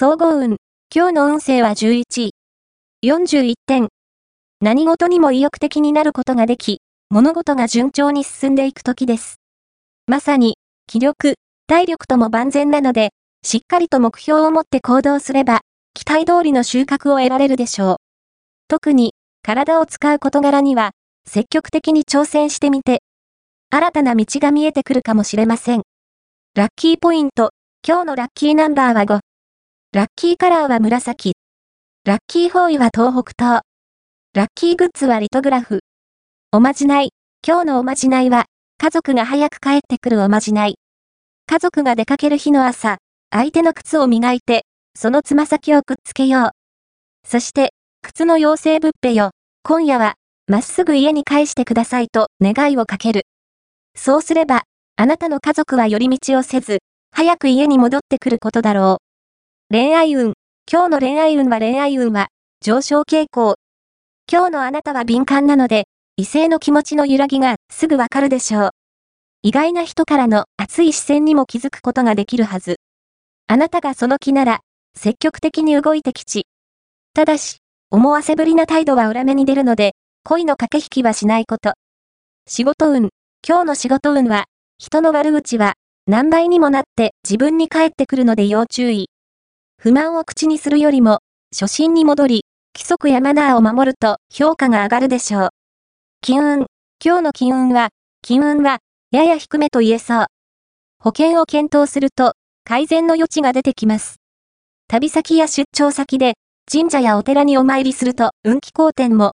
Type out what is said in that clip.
総合運。今日の運勢は11位。41点。何事にも意欲的になることができ、物事が順調に進んでいく時です。まさに、気力、体力とも万全なので、しっかりと目標を持って行動すれば、期待通りの収穫を得られるでしょう。特に、体を使う事柄には、積極的に挑戦してみて、新たな道が見えてくるかもしれません。ラッキーポイント、今日のラッキーナンバーは5。ラッキーカラーは紫。ラッキーフォーイは東北東。ラッキーグッズはリトグラフ。おまじない。今日のおまじないは、家族が早く帰ってくるおまじない。家族が出かける日の朝、相手の靴を磨いて、そのつま先をくっつけよう。そして、靴の妖精ぶっぺよ、今夜は、まっすぐ家に返してくださいと願いをかける。そうすれば、あなたの家族は寄り道をせず、早く家に戻ってくることだろう。恋愛運。今日の恋愛運は恋愛運は上昇傾向。今日のあなたは敏感なので、異性の気持ちの揺らぎがすぐわかるでしょう。意外な人からの熱い視線にも気づくことができるはず。あなたがその気なら、積極的に動いてきち。ただし、思わせぶりな態度は裏目に出るので、恋の駆け引きはしないこと。仕事運。今日の仕事運は、人の悪口は、何倍にもなって自分に返ってくるので要注意。不満を口にするよりも、初心に戻り、規則やマナーを守ると評価が上がるでしょう。金運。今日の金運は、金運は、やや低めと言えそう。保険を検討すると、改善の余地が出てきます。旅先や出張先で、神社やお寺にお参りすると運気好転も、